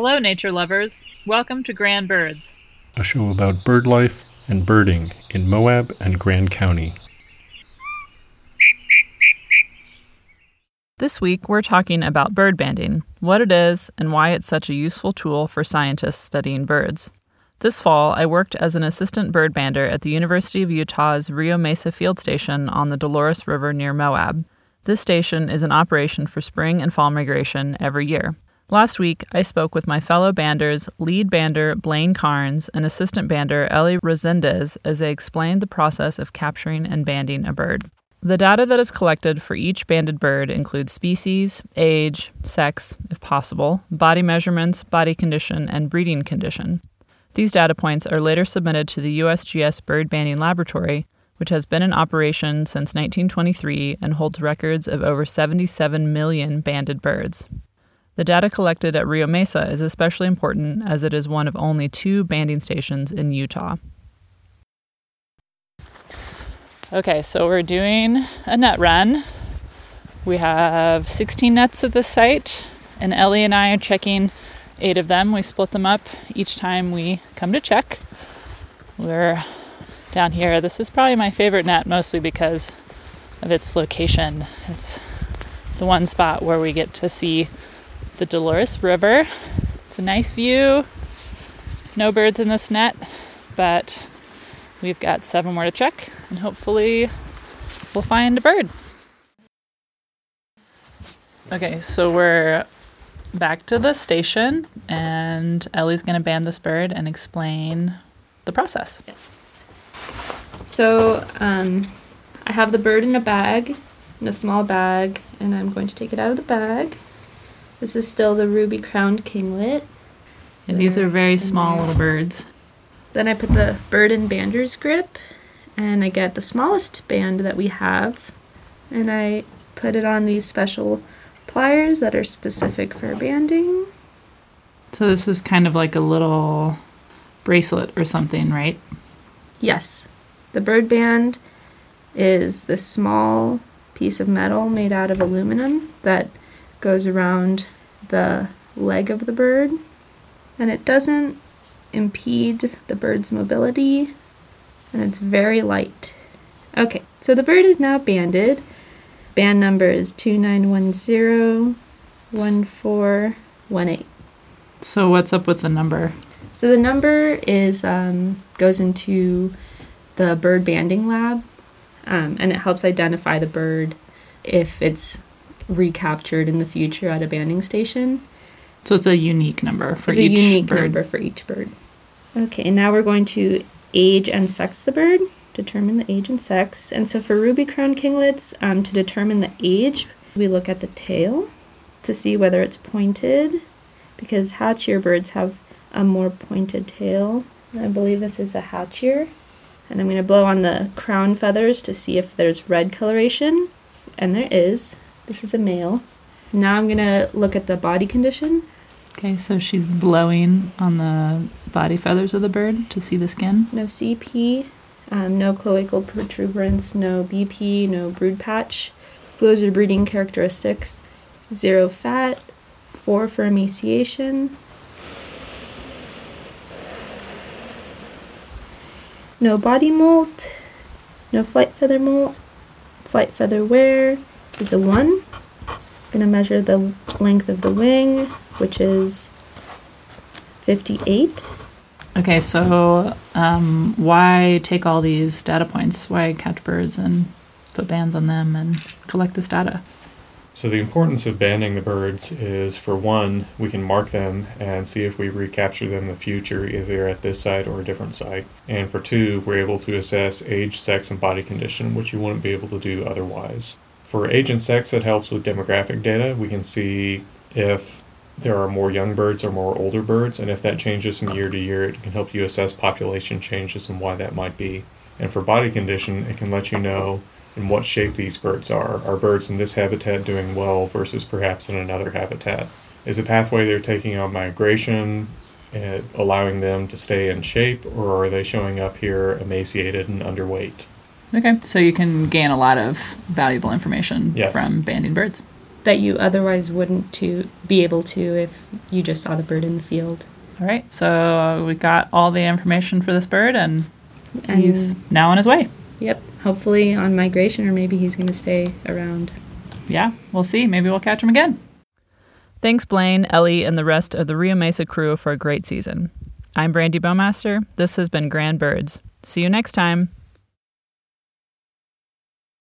Hello, nature lovers. Welcome to Grand Birds. a show about bird life and birding in Moab and Grand County. This week, we're talking about bird banding, what it is, and why it's such a useful tool for scientists studying birds. This fall, I worked as an assistant bird bander at the University of Utah's Rio Mesa Field Station on the Dolores River near Moab. This station is in operation for spring and fall migration every year. Last week, I spoke with my fellow banders, lead bander Blaine Carnes and assistant bander Ellie Resendez as they explained the process of capturing and banding a bird. The data that is collected for each banded bird includes species, age, sex, if possible, body measurements, body condition, and breeding condition. These data points are later submitted to the USGS Bird Banding Laboratory, which has been in operation since 1923 and holds records of over 77 million banded birds. The data collected at Rio Mesa is especially important as it is one of only two banding stations in Utah. Okay, so we're doing a net run. We have 16 nets at this site, and Ellie and I are checking eight of them. We split them up each time we come to check. We're down here. This is probably my favorite net, mostly because of its location. It's the one spot where we get to see the Dolores River. It's a nice view. No birds in this net, but we've got seven more to check, and hopefully we'll find a bird. Okay, so we're back to the station, and Ellie's gonna band this bird and explain the process. Yes. So um, I have the bird in a bag, in a small bag, and I'm going to take it out of the bag. This is still the ruby crowned kinglet. And these are very small little birds. Then I put the bird in bander's grip, and I get the smallest band that we have, and I put it on these special pliers that are specific for banding. So this is kind of like a little bracelet or something, right? Yes, the bird band is this small piece of metal made out of aluminum that goes around the leg of the bird, and it doesn't impede the bird's mobility, and it's very light. Okay, so the bird is now banded. Band number is 2910 1418. So what's up with the number? So the number is um, goes into the bird banding lab, um, and it helps identify the bird if it's recaptured in the future at a banding station. So it's a unique number for it's each a unique bird. number for each bird. Okay, and now we're going to age and sex the bird, determine the age and sex. And so for ruby crown kinglets, um, to determine the age, we look at the tail to see whether it's pointed, because hatch-year birds have a more pointed tail. I believe this is a hatch-year. And I'm going to blow on the crown feathers to see if there's red coloration. And there is. This is a male. Now I'm going to look at the body condition. Okay, so she's blowing on the body feathers of the bird to see the skin. no CP, um, no cloacal protuberance, no BP, no brood patch. Those are breeding characteristics. Zero fat, four for emaciation. No body molt, no flight feather molt. Flight feather wear is a one. I'm Gonna measure the length of the wing, which is 58. Okay, so um, why take all these data points? Why catch birds and put bands on them and collect this data? So, the importance of banding the birds is for one, we can mark them and see if we recapture them in the future, either at this site or a different site. And for two, we're able to assess age, sex, and body condition, which you wouldn't be able to do otherwise. For age and sex, it helps with demographic data. We can see if there are more young birds or more older birds, and if that changes from year to year, it can help you assess population changes and why that might be. And for body condition, it can let you know in what shape these birds are. Are birds in this habitat doing well versus perhaps in another habitat? Is the pathway they're taking on migration uh, allowing them to stay in shape, or are they showing up here emaciated and underweight? Okay, so you can gain a lot of valuable information Yes. from banding birds. that you otherwise wouldn't to be able to if you just saw the bird in the field. All right, so we got all the information for this bird, and, And he's now on his way. yep, hopefully on migration or maybe he's going to stay around. Yeah, we'll see. Maybe we'll catch him again. Thanks, Blaine, Ellie, and the rest of the Rio Mesa crew for a great season. I'm Brandy Bowmaster. This has been Grand Birds. See you next time.